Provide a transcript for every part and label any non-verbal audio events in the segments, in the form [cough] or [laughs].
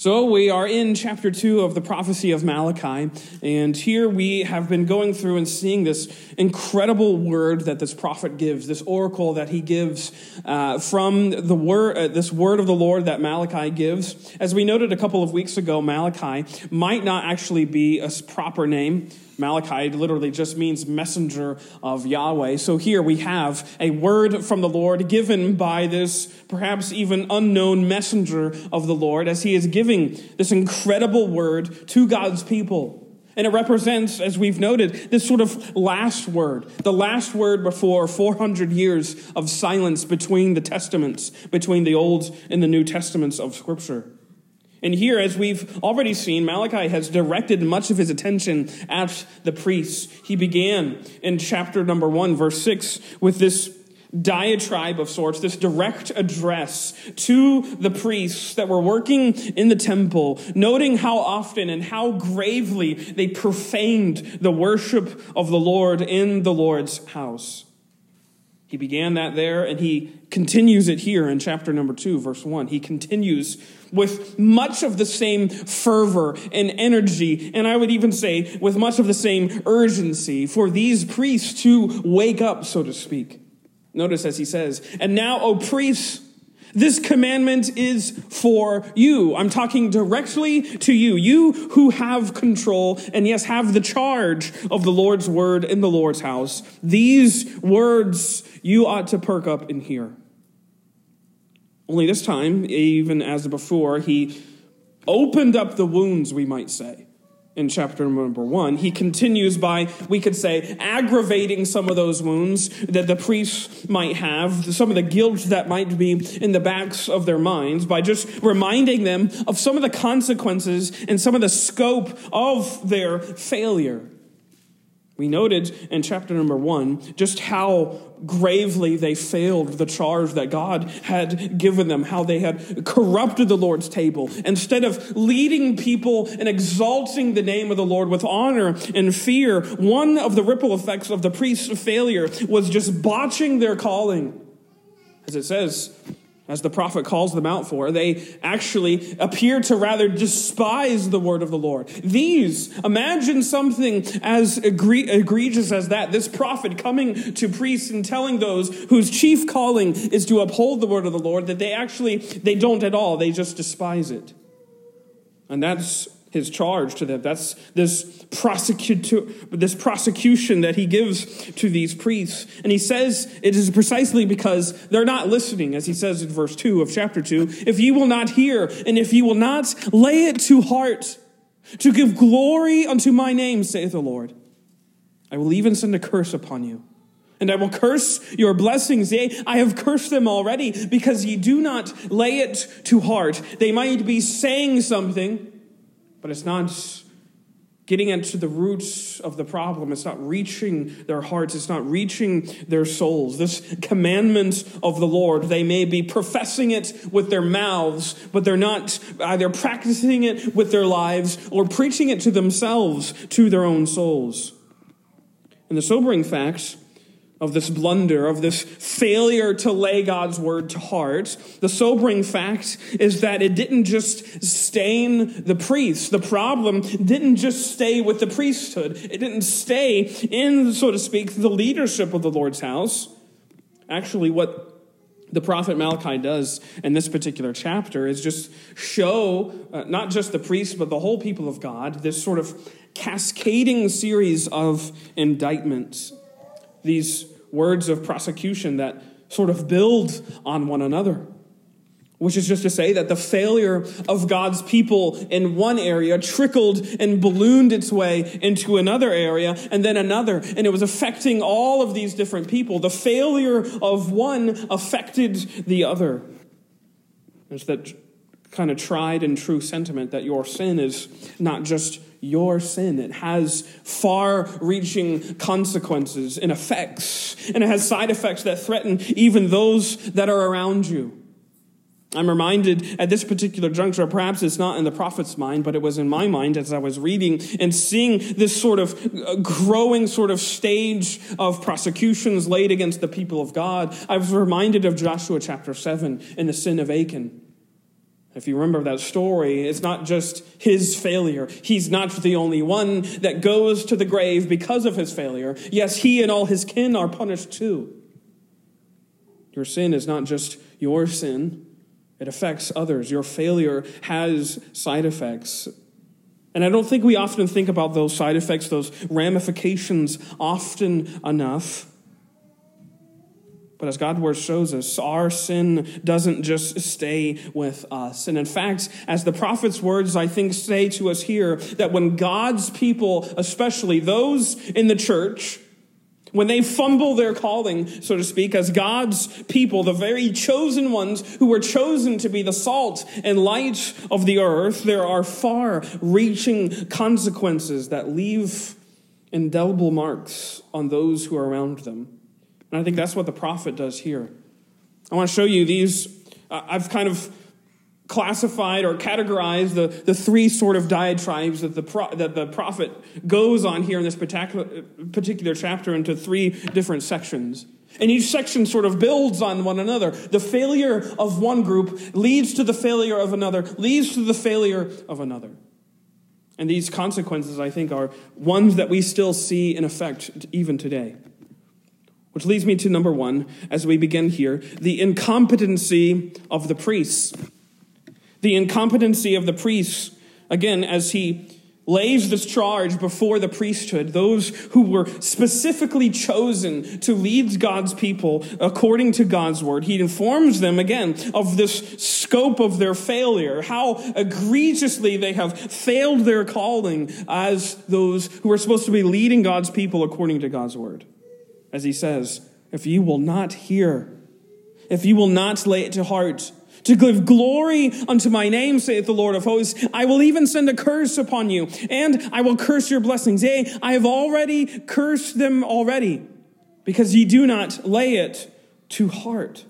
So, we are in chapter 2 of the prophecy of Malachi, and here we have been going through and seeing this incredible word that this prophet gives, this oracle that he gives uh, from the word, uh, this word of the Lord that Malachi gives. As we noted a couple of weeks ago, Malachi might not actually be a proper name. Malachi literally just means messenger of Yahweh. So here we have a word from the Lord given by this perhaps even unknown messenger of the Lord as he is giving this incredible word to God's people. And it represents, as we've noted, this sort of last word, the last word before 400 years of silence between the testaments, between the Old and the New Testaments of Scripture. And here, as we've already seen, Malachi has directed much of his attention at the priests. He began in chapter number one, verse six, with this diatribe of sorts, this direct address to the priests that were working in the temple, noting how often and how gravely they profaned the worship of the Lord in the Lord's house. He began that there and he continues it here in chapter number two, verse one. He continues with much of the same fervor and energy, and I would even say with much of the same urgency for these priests to wake up, so to speak. Notice as he says, and now, O priests, this commandment is for you. I'm talking directly to you, you who have control and yes, have the charge of the Lord's word in the Lord's house. These words you ought to perk up and hear. Only this time, even as before, he opened up the wounds, we might say in chapter number one. He continues by, we could say, aggravating some of those wounds that the priests might have, some of the guilt that might be in the backs of their minds, by just reminding them of some of the consequences and some of the scope of their failure. We noted in chapter number one just how gravely they failed the charge that God had given them, how they had corrupted the Lord's table. Instead of leading people and exalting the name of the Lord with honor and fear, one of the ripple effects of the priest's failure was just botching their calling. As it says, as the prophet calls them out for. They actually appear to rather despise the word of the Lord. These, imagine something as egregious as that. This prophet coming to priests and telling those whose chief calling is to uphold the word of the Lord that they actually, they don't at all. They just despise it. And that's his charge to them. That's this, this prosecution that he gives to these priests. And he says it is precisely because they're not listening, as he says in verse 2 of chapter 2 if you will not hear, and if you will not lay it to heart, to give glory unto my name, saith the Lord, I will even send a curse upon you. And I will curse your blessings. Yea, I have cursed them already because ye do not lay it to heart. They might be saying something, but it's not getting into the roots of the problem. It's not reaching their hearts. It's not reaching their souls. This commandment of the Lord, they may be professing it with their mouths, but they're not either practicing it with their lives or preaching it to themselves, to their own souls. And the sobering fact of this blunder, of this failure to lay God's word to heart, the sobering fact is that it didn't just stain the priests. The problem didn't just stay with the priesthood. It didn't stay in, so to speak, the leadership of the Lord's house. Actually, what the prophet Malachi does in this particular chapter is just show uh, not just the priests, but the whole people of God this sort of cascading series of indictments these words of prosecution that sort of build on one another. Which is just to say that the failure of God's people in one area trickled and ballooned its way into another area and then another. And it was affecting all of these different people. The failure of one affected the other. There's that kind of tried and true sentiment that your sin is not just your sin. It has far reaching consequences and effects, and it has side effects that threaten even those that are around you. I'm reminded at this particular juncture, perhaps it's not in the prophet's mind, but it was in my mind as I was reading and seeing this sort of uh, growing sort of stage of prosecutions laid against the people of God. I was reminded of Joshua chapter 7 and the sin of Achan. If you remember that story, it's not just his failure. He's not the only one that goes to the grave because of his failure. Yes, he and all his kin are punished too. Your sin is not just your sin, it affects others. Your failure has side effects. And I don't think we often think about those side effects, those ramifications, often enough. But as God's word shows us, our sin doesn't just stay with us. And in fact, as the prophet's words, I think, say to us here, that when God's people, especially those in the church, when they fumble their calling, so to speak, as God's people, the very chosen ones who were chosen to be the salt and light of the earth, there are far reaching consequences that leave indelible marks on those who are around them. And I think that's what the prophet does here. I want to show you these. Uh, I've kind of classified or categorized the, the three sort of diatribes that the, pro, that the prophet goes on here in this particular, particular chapter into three different sections. And each section sort of builds on one another. The failure of one group leads to the failure of another, leads to the failure of another. And these consequences, I think, are ones that we still see in effect even today. Which leads me to number one, as we begin here the incompetency of the priests. The incompetency of the priests, again, as he lays this charge before the priesthood, those who were specifically chosen to lead God's people according to God's word. He informs them again of this scope of their failure, how egregiously they have failed their calling as those who are supposed to be leading God's people according to God's word. As he says, if you will not hear, if you will not lay it to heart, to give glory unto my name, saith the Lord of hosts. I will even send a curse upon you, and I will curse your blessings. Yea, I have already cursed them already, because ye do not lay it to heart.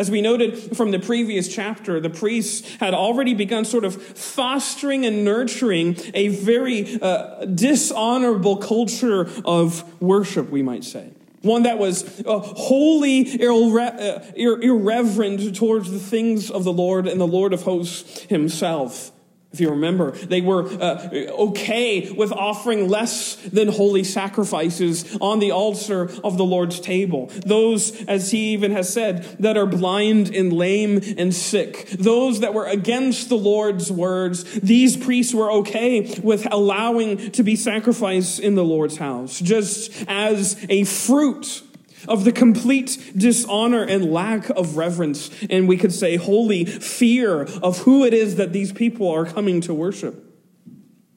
As we noted from the previous chapter, the priests had already begun sort of fostering and nurturing a very uh, dishonorable culture of worship, we might say. One that was uh, wholly irre- uh, irreverent towards the things of the Lord and the Lord of hosts himself. If you remember, they were uh, okay with offering less than holy sacrifices on the altar of the Lord's table. Those, as he even has said, that are blind and lame and sick. Those that were against the Lord's words. These priests were okay with allowing to be sacrificed in the Lord's house, just as a fruit of the complete dishonor and lack of reverence, and we could say holy fear of who it is that these people are coming to worship.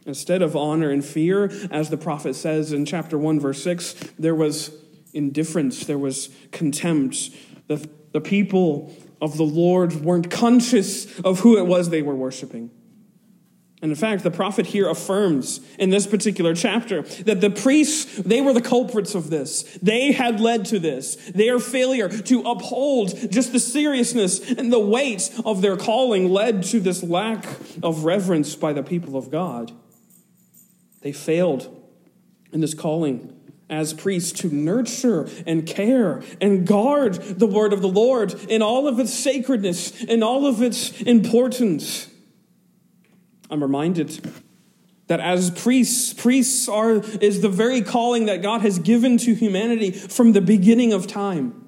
Instead of honor and fear, as the prophet says in chapter 1, verse 6, there was indifference, there was contempt. The, the people of the Lord weren't conscious of who it was they were worshiping. And in fact, the prophet here affirms in this particular chapter that the priests, they were the culprits of this. They had led to this. Their failure to uphold just the seriousness and the weight of their calling led to this lack of reverence by the people of God. They failed in this calling as priests to nurture and care and guard the word of the Lord in all of its sacredness, in all of its importance. I'm reminded that as priests, priests are, is the very calling that God has given to humanity from the beginning of time.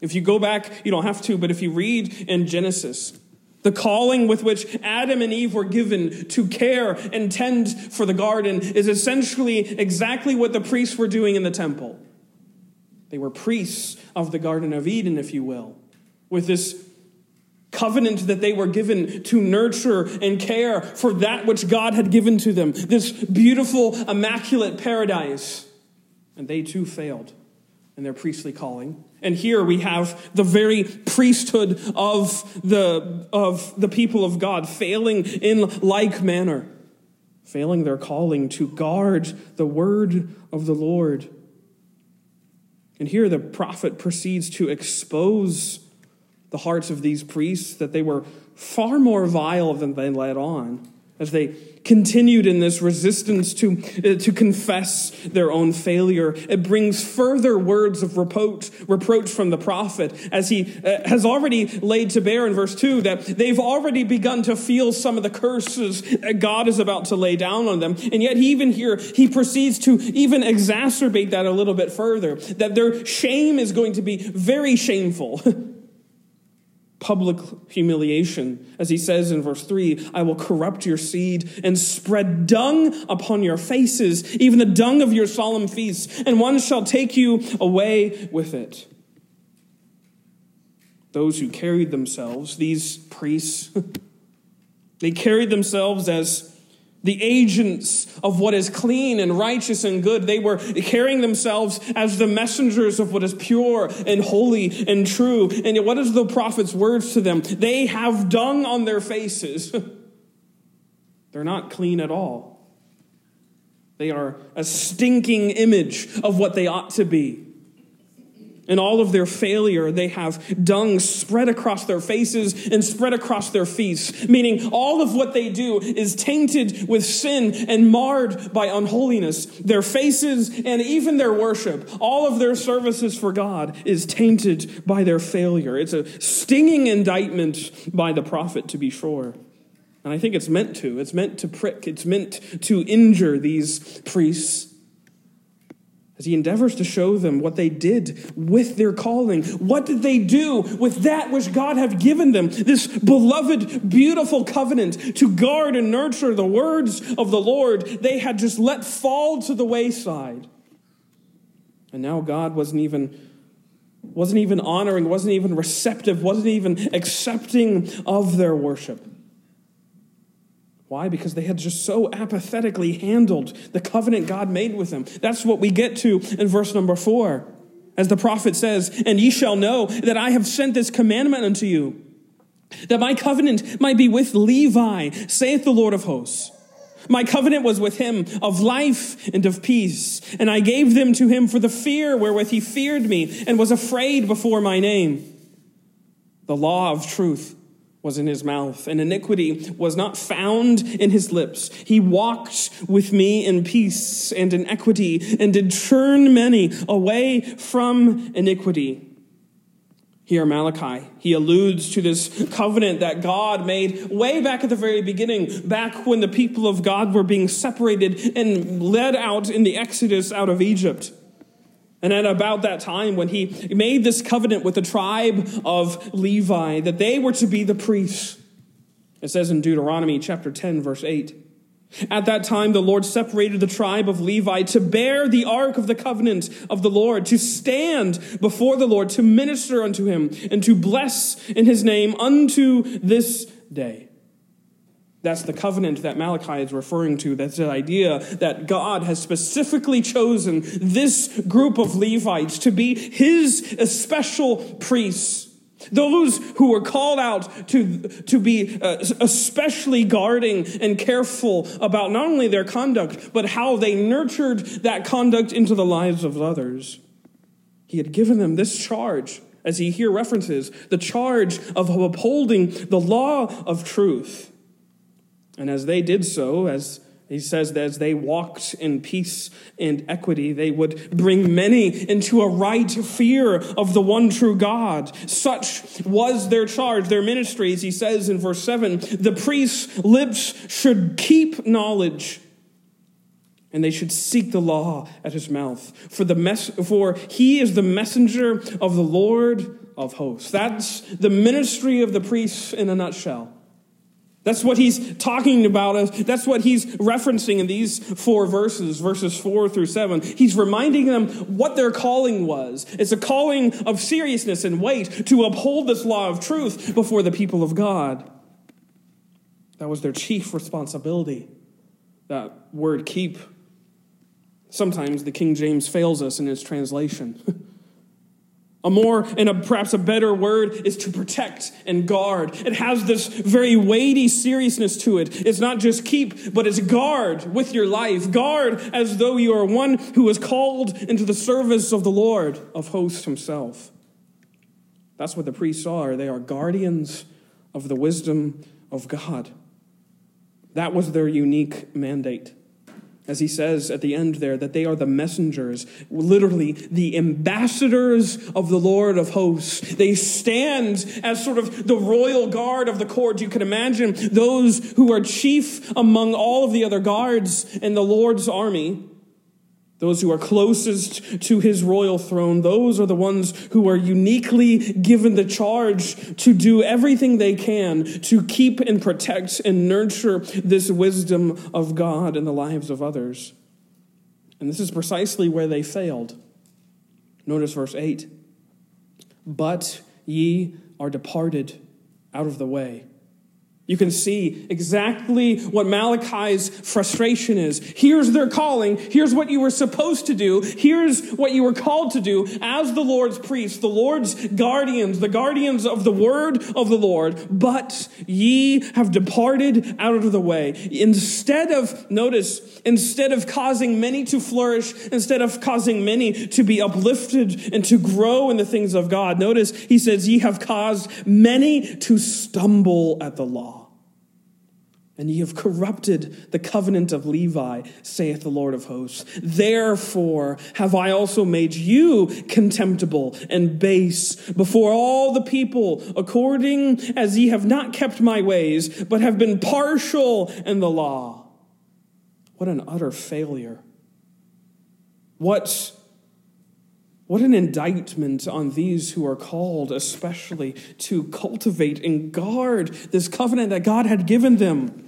If you go back, you don't have to, but if you read in Genesis, the calling with which Adam and Eve were given to care and tend for the garden is essentially exactly what the priests were doing in the temple. They were priests of the Garden of Eden, if you will, with this covenant that they were given to nurture and care for that which God had given to them, this beautiful, immaculate paradise. And they too failed in their priestly calling. And here we have the very priesthood of the, of the people of God failing in like manner, failing their calling to guard the word of the Lord. And here the prophet proceeds to expose the hearts of these priests that they were far more vile than they let on. as they continued in this resistance to, uh, to confess their own failure. It brings further words of reproach, reproach from the prophet as he uh, has already laid to bear in verse 2 that they've already begun to feel some of the curses that God is about to lay down on them. And yet, even here, he proceeds to even exacerbate that a little bit further, that their shame is going to be very shameful. [laughs] public humiliation. As he says in verse 3, I will corrupt your seed and spread dung upon your faces, even the dung of your solemn feasts, and one shall take you away with it. Those who carried themselves, these priests, [laughs] they carried themselves as the agents of what is clean and righteous and good. They were carrying themselves as the messengers of what is pure and holy and true. And yet, what is the prophet's words to them? They have dung on their faces. [laughs] They're not clean at all. They are a stinking image of what they ought to be. In all of their failure, they have dung spread across their faces and spread across their feet, meaning all of what they do is tainted with sin and marred by unholiness. Their faces and even their worship, all of their services for God is tainted by their failure. It's a stinging indictment by the prophet, to be sure. And I think it's meant to. It's meant to prick, it's meant to injure these priests as he endeavors to show them what they did with their calling. What did they do with that which God had given them? This beloved, beautiful covenant to guard and nurture the words of the Lord they had just let fall to the wayside. And now God wasn't even wasn't even honoring, wasn't even receptive, wasn't even accepting of their worship. Why? Because they had just so apathetically handled the covenant God made with them. That's what we get to in verse number four. As the prophet says, And ye shall know that I have sent this commandment unto you, that my covenant might be with Levi, saith the Lord of hosts. My covenant was with him of life and of peace, and I gave them to him for the fear wherewith he feared me and was afraid before my name. The law of truth was in his mouth, and iniquity was not found in his lips. He walked with me in peace and in equity, and did turn many away from iniquity. Here, Malachi, he alludes to this covenant that God made way back at the very beginning, back when the people of God were being separated and led out in the Exodus out of Egypt. And at about that time, when he made this covenant with the tribe of Levi, that they were to be the priests, it says in Deuteronomy chapter 10, verse 8. At that time, the Lord separated the tribe of Levi to bear the ark of the covenant of the Lord, to stand before the Lord, to minister unto him, and to bless in his name unto this day. That's the covenant that Malachi is referring to. That's the idea that God has specifically chosen this group of Levites to be his special priests. Those who were called out to, to be uh, especially guarding and careful about not only their conduct, but how they nurtured that conduct into the lives of others. He had given them this charge, as he here references, the charge of upholding the law of truth. And as they did so, as he says that as they walked in peace and equity, they would bring many into a right fear of the one true God. Such was their charge, their ministry. As he says in verse 7 the priest's lips should keep knowledge. And they should seek the law at his mouth. For, the mess, for he is the messenger of the Lord of hosts. That's the ministry of the priests in a nutshell. That's what he's talking about. That's what he's referencing in these four verses, verses four through seven. He's reminding them what their calling was. It's a calling of seriousness and weight to uphold this law of truth before the people of God. That was their chief responsibility. That word keep. Sometimes the King James fails us in its translation. [laughs] A more and a, perhaps a better word is to protect and guard. It has this very weighty seriousness to it. It's not just keep, but it's guard with your life. Guard as though you are one who is called into the service of the Lord of hosts himself. That's what the priests are. They are guardians of the wisdom of God. That was their unique mandate. As he says at the end there, that they are the messengers, literally the ambassadors of the Lord of hosts. They stand as sort of the royal guard of the court. You can imagine those who are chief among all of the other guards in the Lord's army those who are closest to his royal throne, those are the ones who are uniquely given the charge to do everything they can to keep and protect and nurture this wisdom of God in the lives of others. And this is precisely where they failed. Notice verse 8 But ye are departed out of the way. You can see exactly what Malachi's frustration is. Here's their calling. Here's what you were supposed to do. Here's what you were called to do as the Lord's priests, the Lord's guardians, the guardians of the word of the Lord. But ye have departed out of the way. Instead of, notice, instead of causing many to flourish, instead of causing many to be uplifted and to grow in the things of God, notice he says, ye have caused many to stumble at the law and ye have corrupted the covenant of Levi, saith the Lord of hosts. Therefore have I also made you contemptible and base before all the people, according as ye have not kept my ways, but have been partial in the law. What an utter failure. What, what an indictment on these who are called, especially to cultivate and guard this covenant that God had given them.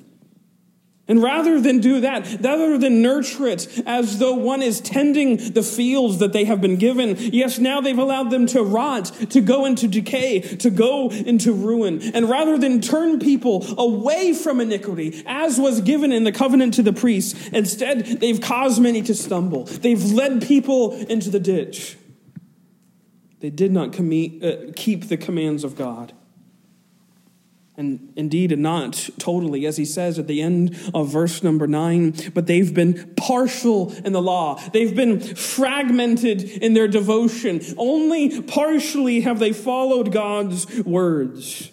And rather than do that, rather than nurture it as though one is tending the fields that they have been given, yes, now they've allowed them to rot, to go into decay, to go into ruin. And rather than turn people away from iniquity, as was given in the covenant to the priests, instead they've caused many to stumble. They've led people into the ditch. They did not uh, keep the commands of God and indeed not totally, as he says at the end of verse number nine, but they've been partial in the law. They've been fragmented in their devotion. Only partially have they followed God's words.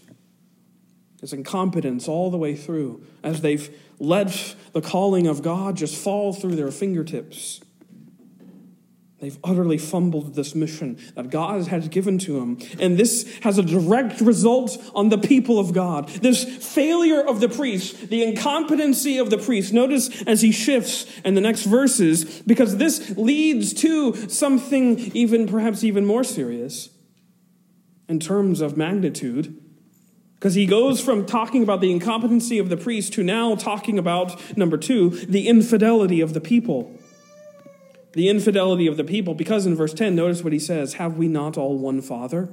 It's incompetence all the way through as they've let the calling of God just fall through their fingertips. They've utterly fumbled this mission that God has given to them. And this has a direct result on the people of God. This failure of the priest, the incompetency of the priest. Notice as he shifts in the next verses, because this leads to something even, perhaps even more serious in terms of magnitude. Because he goes from talking about the incompetency of the priest to now talking about, number two, the infidelity of the people the infidelity of the people, because in verse 10, notice what he says Have we not all one Father?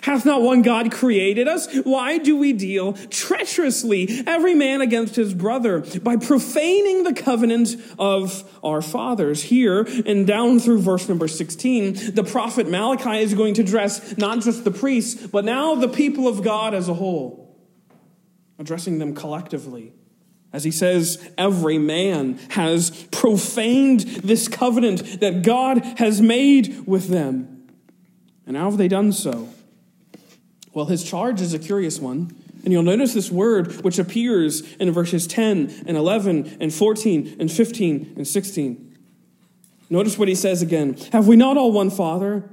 Hath not one God created us? Why do we deal treacherously, every man against his brother, by profaning the covenant of our fathers? Here and down through verse number 16, the prophet Malachi is going to address not just the priests, but now the people of God as a whole, addressing them collectively. As he says, every man has profaned this covenant that God has made with them. And how have they done so? Well, his charge is a curious one. And you'll notice this word which appears in verses 10 and 11 and 14 and 15 and 16. Notice what he says again Have we not all one Father?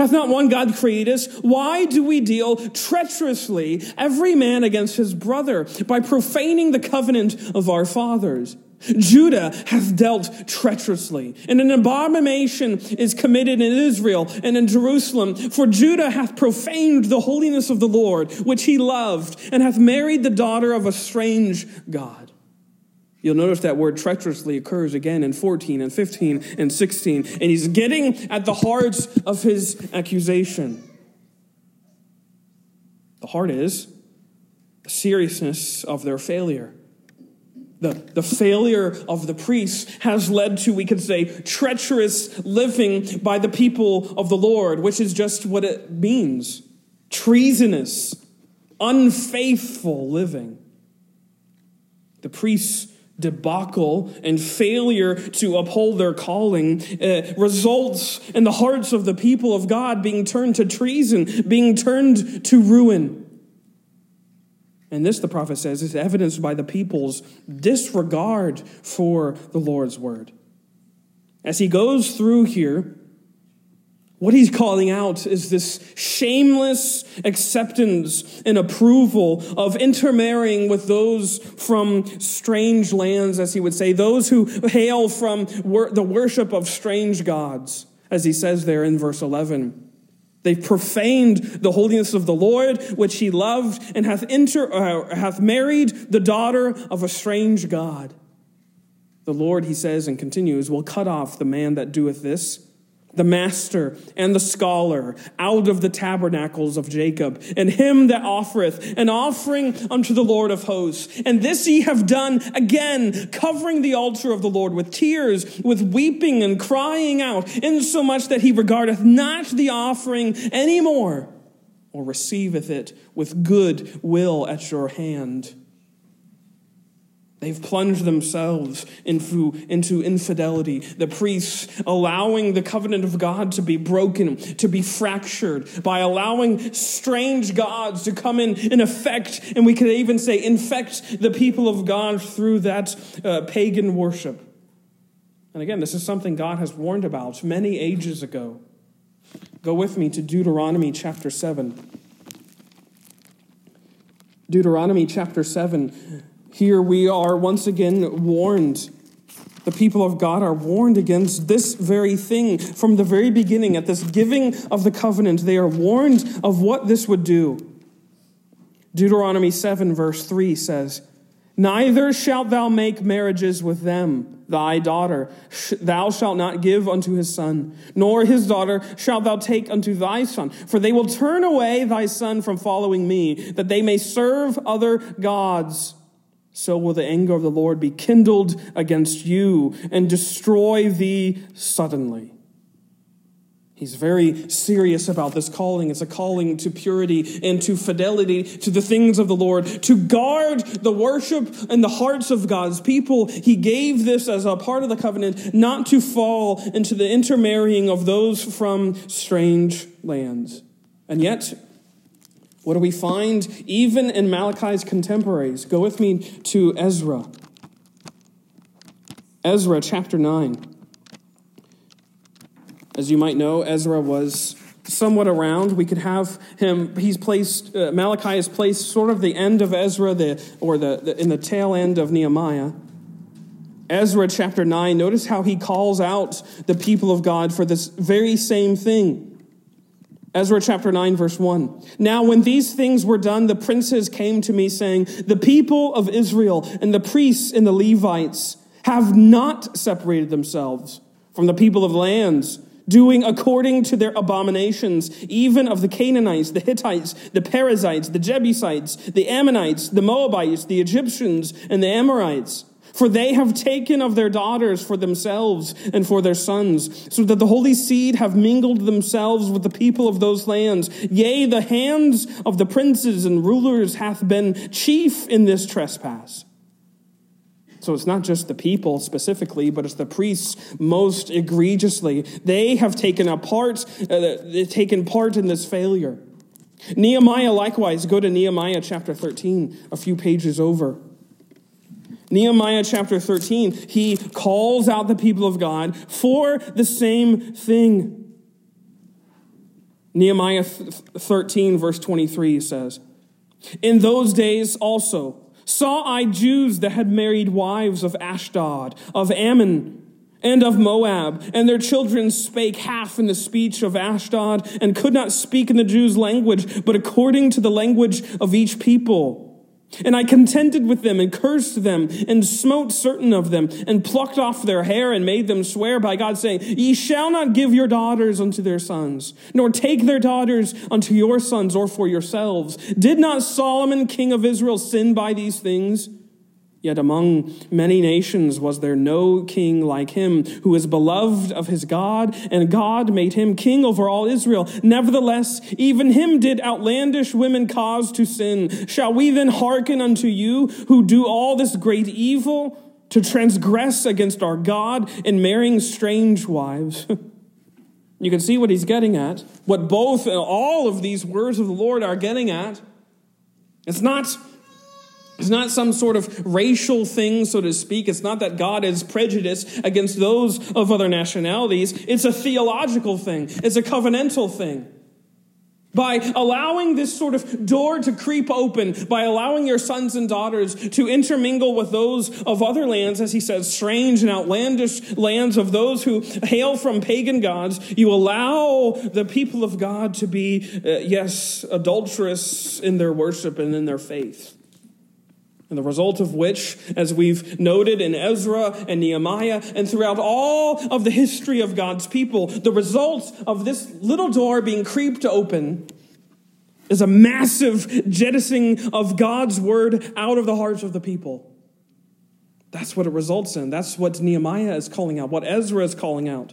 Hath not one God created us? Why do we deal treacherously every man against his brother by profaning the covenant of our fathers? Judah hath dealt treacherously, and an abomination is committed in Israel and in Jerusalem. For Judah hath profaned the holiness of the Lord, which he loved, and hath married the daughter of a strange God. You'll notice that word treacherously occurs again in 14 and 15 and 16, and he's getting at the heart of his accusation. The heart is the seriousness of their failure. The, the failure of the priests has led to, we could say, treacherous living by the people of the Lord, which is just what it means treasonous, unfaithful living. The priests debacle and failure to uphold their calling uh, results in the hearts of the people of God being turned to treason, being turned to ruin. And this, the prophet says, is evidenced by the people's disregard for the Lord's word. As he goes through here, what he's calling out is this shameless acceptance and approval of intermarrying with those from strange lands, as he would say, those who hail from wor- the worship of strange gods, as he says there in verse 11. They've profaned the holiness of the Lord, which he loved, and hath, inter, uh, hath married the daughter of a strange God. The Lord, he says and continues, will cut off the man that doeth this the master and the scholar out of the tabernacles of Jacob, and him that offereth an offering unto the Lord of hosts. And this ye have done again, covering the altar of the Lord with tears, with weeping and crying out, insomuch that he regardeth not the offering any more, or receiveth it with good will at your hand. They've plunged themselves into, into infidelity. The priests allowing the covenant of God to be broken, to be fractured, by allowing strange gods to come in and affect, and we could even say infect the people of God through that uh, pagan worship. And again, this is something God has warned about many ages ago. Go with me to Deuteronomy chapter 7. Deuteronomy chapter 7 here we are once again warned. The people of God are warned against this very thing from the very beginning. At this giving of the covenant, they are warned of what this would do. Deuteronomy 7, verse 3 says, Neither shalt thou make marriages with them, thy daughter. Thou shalt not give unto his son, nor his daughter shalt thou take unto thy son. For they will turn away thy son from following me, that they may serve other gods so will the anger of the Lord be kindled against you and destroy thee suddenly. He's very serious about this calling. It's a calling to purity and to fidelity to the things of the Lord, to guard the worship and the hearts of God's people. He gave this as a part of the covenant, not to fall into the intermarrying of those from strange lands. And yet, what do we find even in Malachi's contemporaries? Go with me to Ezra. Ezra chapter 9. As you might know, Ezra was somewhat around. We could have him, he's placed, uh, Malachi is placed sort of the end of Ezra, the, or the, the, in the tail end of Nehemiah. Ezra chapter 9, notice how he calls out the people of God for this very same thing. Ezra chapter 9, verse 1. Now, when these things were done, the princes came to me, saying, The people of Israel and the priests and the Levites have not separated themselves from the people of lands, doing according to their abominations, even of the Canaanites, the Hittites, the Perizzites, the Jebusites, the Ammonites, the Moabites, the Egyptians, and the Amorites for they have taken of their daughters for themselves and for their sons, so that the holy seed have mingled themselves with the people of those lands. Yea, the hands of the princes and rulers hath been chief in this trespass. So it's not just the people specifically, but it's the priests most egregiously. They have taken a part, uh, taken part in this failure. Nehemiah likewise, go to Nehemiah chapter 13, a few pages over. Nehemiah chapter 13, he calls out the people of God for the same thing. Nehemiah 13, verse 23 says, In those days also saw I Jews that had married wives of Ashdod, of Ammon, and of Moab, and their children spake half in the speech of Ashdod, and could not speak in the Jews' language, but according to the language of each people. And I contended with them and cursed them and smote certain of them and plucked off their hair and made them swear by God, saying, Ye shall not give your daughters unto their sons, nor take their daughters unto your sons or for yourselves. Did not Solomon, king of Israel, sin by these things? Yet among many nations was there no king like him, who is beloved of his God, and God made him king over all Israel. Nevertheless, even him did outlandish women cause to sin. Shall we then hearken unto you, who do all this great evil, to transgress against our God in marrying strange wives? [laughs] you can see what he's getting at, what both, and all of these words of the Lord are getting at. It's not It's not some sort of racial thing, so to speak. It's not that God is prejudiced against those of other nationalities. It's a theological thing, it's a covenantal thing. By allowing this sort of door to creep open, by allowing your sons and daughters to intermingle with those of other lands, as he says, strange and outlandish lands of those who hail from pagan gods, you allow the people of God to be, uh, yes, adulterous in their worship and in their faith. And the result of which, as we've noted in Ezra and Nehemiah and throughout all of the history of God's people, the result of this little door being creeped open is a massive jettisoning of God's word out of the hearts of the people. That's what it results in. That's what Nehemiah is calling out, what Ezra is calling out,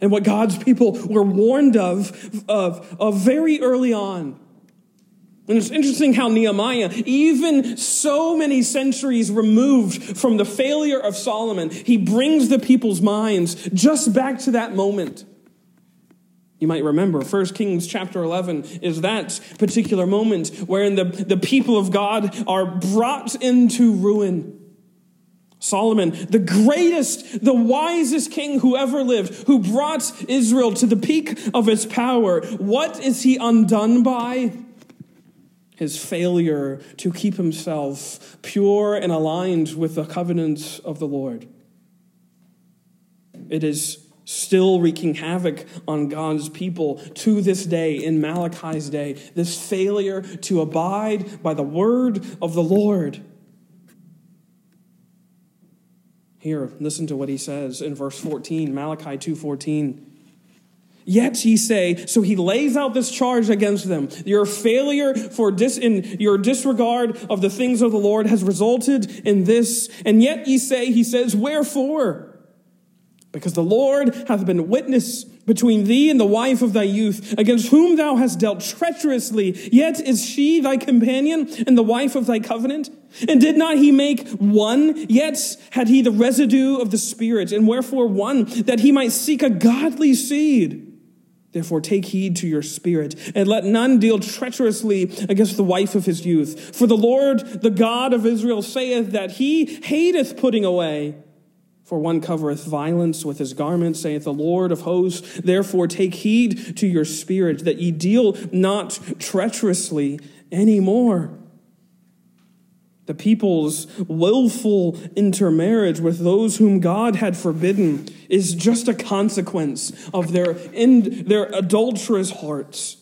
and what God's people were warned of, of, of very early on. And it's interesting how Nehemiah, even so many centuries removed from the failure of Solomon, he brings the people's minds just back to that moment. You might remember 1 Kings chapter 11 is that particular moment wherein the, the people of God are brought into ruin. Solomon, the greatest, the wisest king who ever lived, who brought Israel to the peak of its power, what is he undone by? His failure to keep himself pure and aligned with the covenants of the Lord. It is still wreaking havoc on God's people to this day, in Malachi's day, this failure to abide by the word of the Lord. Here, listen to what he says in verse 14, Malachi 2:14. Yet ye say, so he lays out this charge against them. Your failure for dis, in your disregard of the things of the Lord has resulted in this. And yet ye say, he says, wherefore? Because the Lord hath been witness between thee and the wife of thy youth, against whom thou hast dealt treacherously. Yet is she thy companion and the wife of thy covenant? And did not he make one? Yet had he the residue of the Spirit, and wherefore one? That he might seek a godly seed. Therefore, take heed to your spirit, and let none deal treacherously against the wife of his youth. For the Lord, the God of Israel, saith that he hateth putting away. For one covereth violence with his garment, saith the Lord of hosts. Therefore, take heed to your spirit, that ye deal not treacherously any more the people's willful intermarriage with those whom God had forbidden is just a consequence of their, in, their adulterous hearts.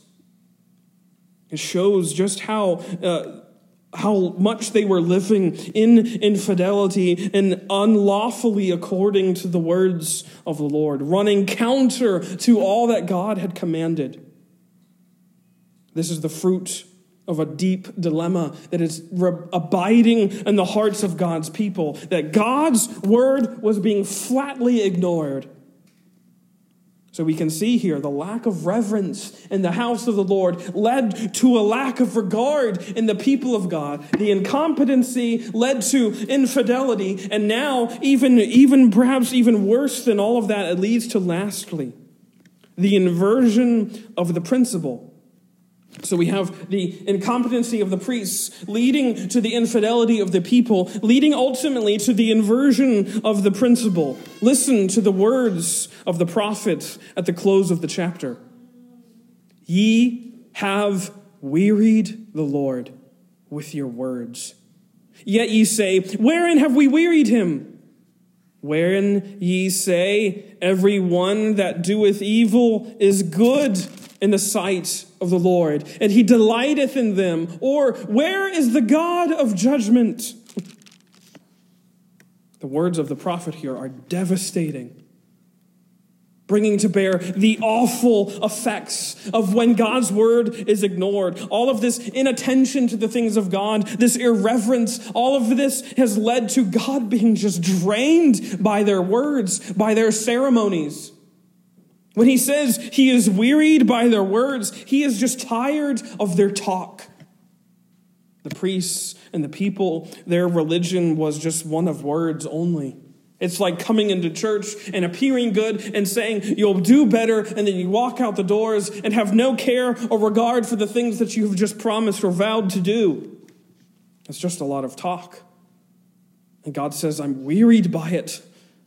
It shows just how, uh, how much they were living in infidelity and unlawfully according to the words of the Lord, running counter to all that God had commanded. This is the fruit of a deep dilemma that is re- abiding in the hearts of God's people, that God's word was being flatly ignored. So we can see here the lack of reverence in the house of the Lord led to a lack of regard in the people of God. The incompetency led to infidelity, and now, even, even perhaps even worse than all of that, it leads to lastly the inversion of the principle. So we have the incompetency of the priests leading to the infidelity of the people, leading ultimately to the inversion of the principle. Listen to the words of the prophet at the close of the chapter. Ye have wearied the Lord with your words. Yet ye say, Wherein have we wearied him? Wherein ye say, Every one that doeth evil is good in the sight of the Lord, and he delighteth in them. Or, where is the God of judgment? The words of the prophet here are devastating, bringing to bear the awful effects of when God's word is ignored. All of this inattention to the things of God, this irreverence, all of this has led to God being just drained by their words, by their ceremonies. When he says he is wearied by their words, he is just tired of their talk. The priests and the people, their religion was just one of words only. It's like coming into church and appearing good and saying you'll do better, and then you walk out the doors and have no care or regard for the things that you have just promised or vowed to do. It's just a lot of talk. And God says, I'm wearied by it.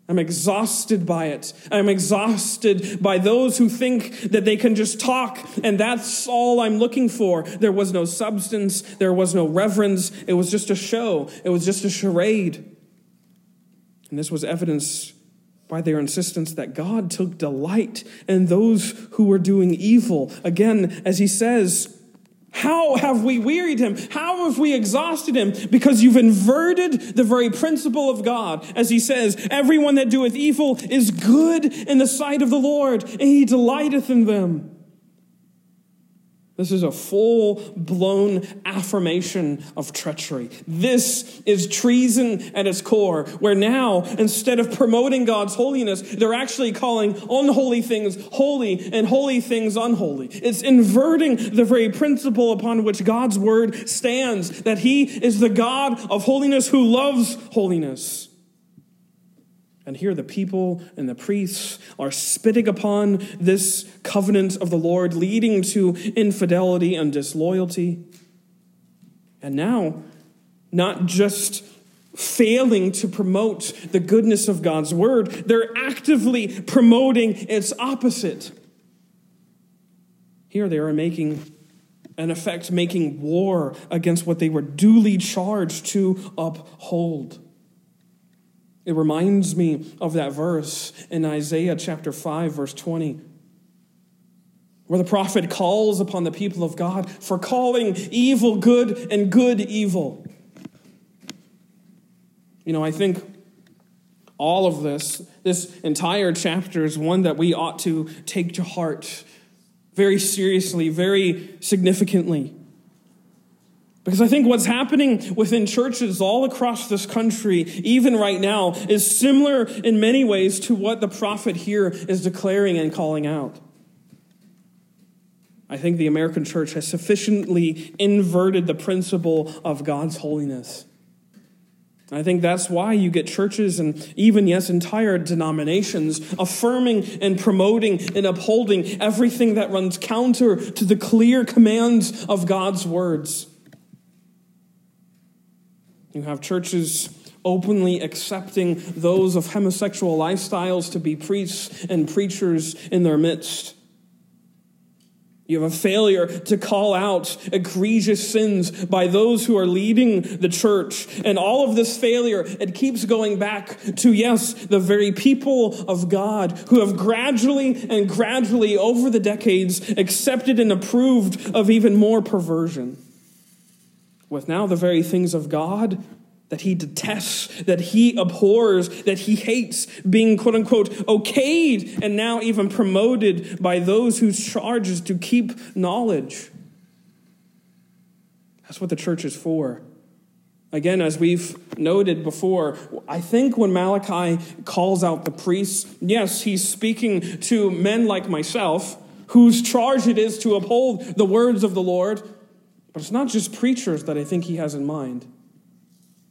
I'm exhausted by it. I'm exhausted by those who think that they can just talk and that's all I'm looking for. There was no substance. There was no reverence. It was just a show. It was just a charade. And this was evidence by their insistence that God took delight in those who were doing evil. Again, as he says, how have we wearied him? How have we exhausted him? Because you've inverted the very principle of God. As he says, everyone that doeth evil is good in the sight of the Lord, and he delighteth in them. This is a full blown affirmation of treachery. This is treason at its core, where now, instead of promoting God's holiness, they're actually calling unholy things holy and holy things unholy. It's inverting the very principle upon which God's word stands that He is the God of holiness who loves holiness. And here the people and the priests are spitting upon this covenant of the Lord, leading to infidelity and disloyalty. And now, not just failing to promote the goodness of God's word, they're actively promoting its opposite. Here they are making, in effect, making war against what they were duly charged to uphold. It reminds me of that verse in Isaiah chapter 5, verse 20, where the prophet calls upon the people of God for calling evil good and good evil. You know, I think all of this, this entire chapter, is one that we ought to take to heart very seriously, very significantly. Because I think what's happening within churches all across this country, even right now, is similar in many ways to what the prophet here is declaring and calling out. I think the American church has sufficiently inverted the principle of God's holiness. I think that's why you get churches and even, yes, entire denominations affirming and promoting and upholding everything that runs counter to the clear commands of God's words. You have churches openly accepting those of homosexual lifestyles to be priests and preachers in their midst. You have a failure to call out egregious sins by those who are leading the church. And all of this failure, it keeps going back to, yes, the very people of God who have gradually and gradually over the decades accepted and approved of even more perversion with now the very things of God that he detests, that he abhors, that he hates, being quote unquote okayed and now even promoted by those whose charge is to keep knowledge. That's what the church is for. Again, as we've noted before, I think when Malachi calls out the priests, yes, he's speaking to men like myself, whose charge it is to uphold the words of the Lord but it's not just preachers that I think he has in mind.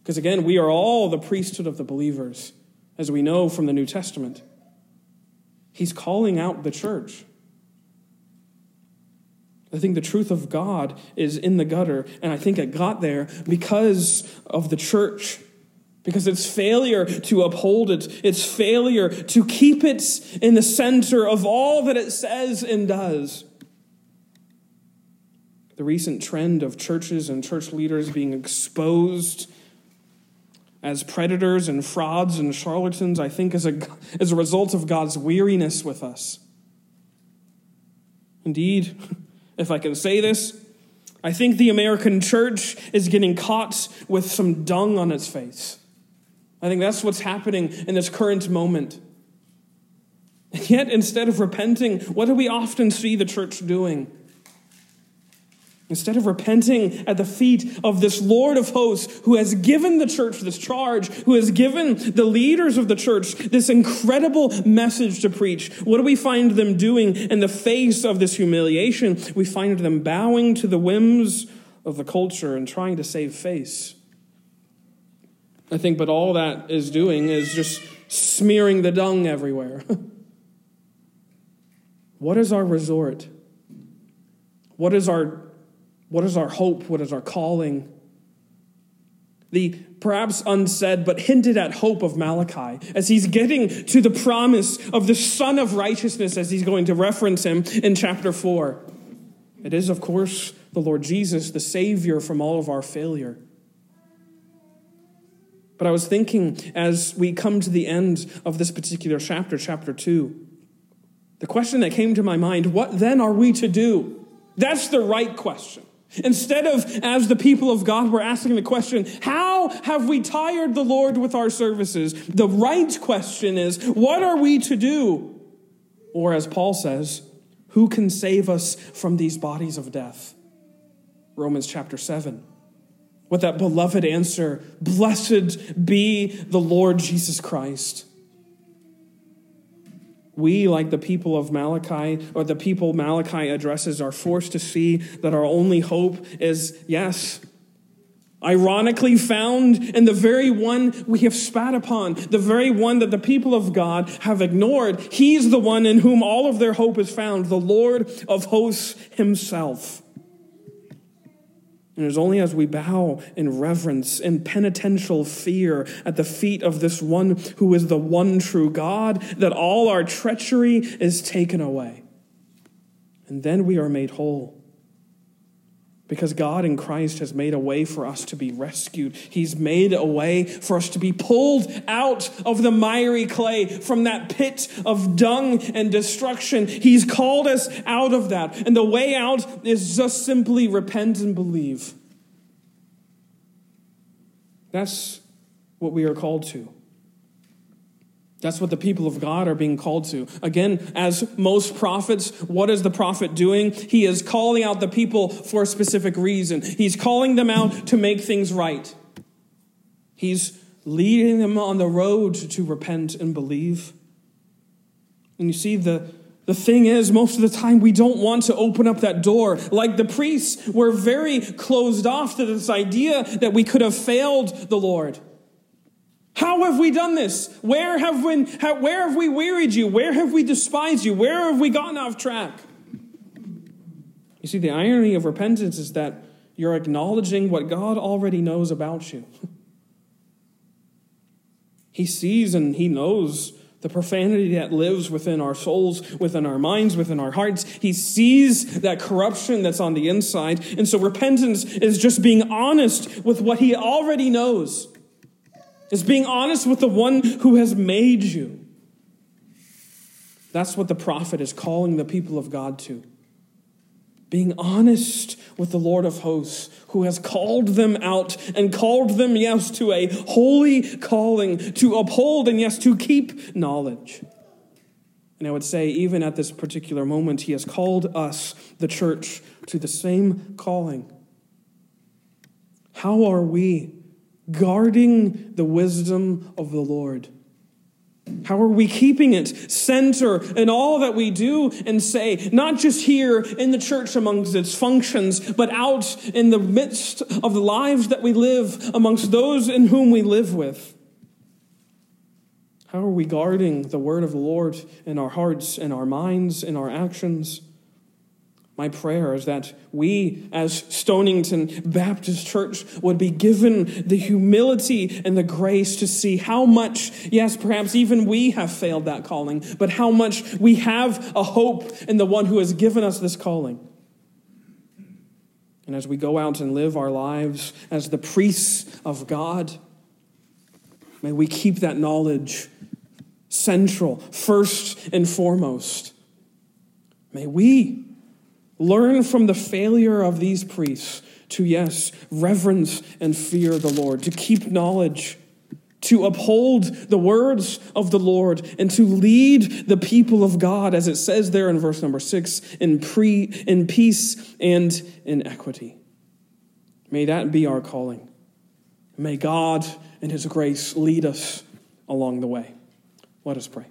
Because again, we are all the priesthood of the believers, as we know from the New Testament. He's calling out the church. I think the truth of God is in the gutter, and I think it got there because of the church, because its failure to uphold it, its failure to keep it in the center of all that it says and does the recent trend of churches and church leaders being exposed as predators and frauds and charlatans, I think, is a, [laughs] is a result of God's weariness with us. Indeed, [laughs] if I can say this, I think the American church is getting caught with some dung on its face. I think that's what's happening in this current moment. And yet, instead of repenting, what do we often see the church doing? Instead of repenting at the feet of this Lord of hosts who has given the church this charge, who has given the leaders of the church this incredible message to preach, what do we find them doing in the face of this humiliation? We find them bowing to the whims of the culture and trying to save face. I think, but all that is doing is just smearing the dung everywhere. [laughs] what is our resort? What is our what is our hope? What is our calling? the perhaps unsaid but hinted at hope of Malachi as he's getting to the promise of the Son of Righteousness as he's going to reference him in chapter 4. It is, of course, the Lord Jesus, the Savior from all of our failure. But I was thinking as we come to the end of this particular chapter, chapter 2, the question that came to my mind what then are we to do? That's the right question. Instead of, as the people of God, we're asking the question, how have we tired the Lord with our services? The right question is, what are we to do? Or as Paul says, who can save us from these bodies of death? Romans chapter 7. With that beloved answer, blessed be the Lord Jesus Christ. We, like the people of Malachi, or the people Malachi addresses, are forced to see that our only hope is, yes, ironically found in the very one we have spat upon, the very one that the people of God have ignored. He's the one in whom all of their hope is found, the Lord of hosts himself. And it is only as we bow in reverence in penitential fear at the feet of this one who is the one true God that all our treachery is taken away. And then we are made whole. Because God in Christ has made a way for us to be rescued. He's made a way for us to be pulled out of the miry clay, from that pit of dung and destruction. He's called us out of that. And the way out is just simply repent and believe. That's what we are called to. That's what the people of God are being called to. Again, as most prophets, what is the prophet doing? He is calling out the people for a specific reason. He's calling them out to make things right. He's leading them on the road to repent and believe. And you see, the, the thing is, most of the time, we don't want to open up that door. Like the priests, we're very closed off to this idea that we could have failed the Lord. How have we done this? Where have we, where have we wearied you? Where have we despised you? Where have we gotten off track? You see, the irony of repentance is that you're acknowledging what God already knows about you. [laughs] He sees and He knows the profanity that lives within our souls, within our minds, within our hearts. He sees that corruption that's on the inside. And so repentance is just being honest with what He already knows. Is being honest with the one who has made you. That's what the prophet is calling the people of God to. Being honest with the Lord of hosts, who has called them out and called them, yes, to a holy calling, to uphold and, yes, to keep knowledge. And I would say, even at this particular moment, he has called us, the church, to the same calling. How are we guarding the wisdom of the Lord? How are we keeping it center in all that we do and say, not just here in the church amongst its functions, but out in the midst of the lives that we live amongst those in whom we live with? How are we guarding the word of the Lord in our hearts, in our minds, in our actions? My prayer is that we, as Stonington Baptist Church, would be given the humility and the grace to see how much, yes, perhaps even we have failed that calling, but how much we have a hope in the one who has given us this calling. And as we go out and live our lives as the priests of God, may we keep that knowledge central, first and foremost. May we Learn from the failure of these priests to, yes, reverence and fear the Lord, to keep knowledge, to uphold the words of the Lord, and to lead the people of God, as it says there in verse number six, in, pre, in peace and in equity. May that be our calling. May God, and His grace, lead us along the way. Let us pray.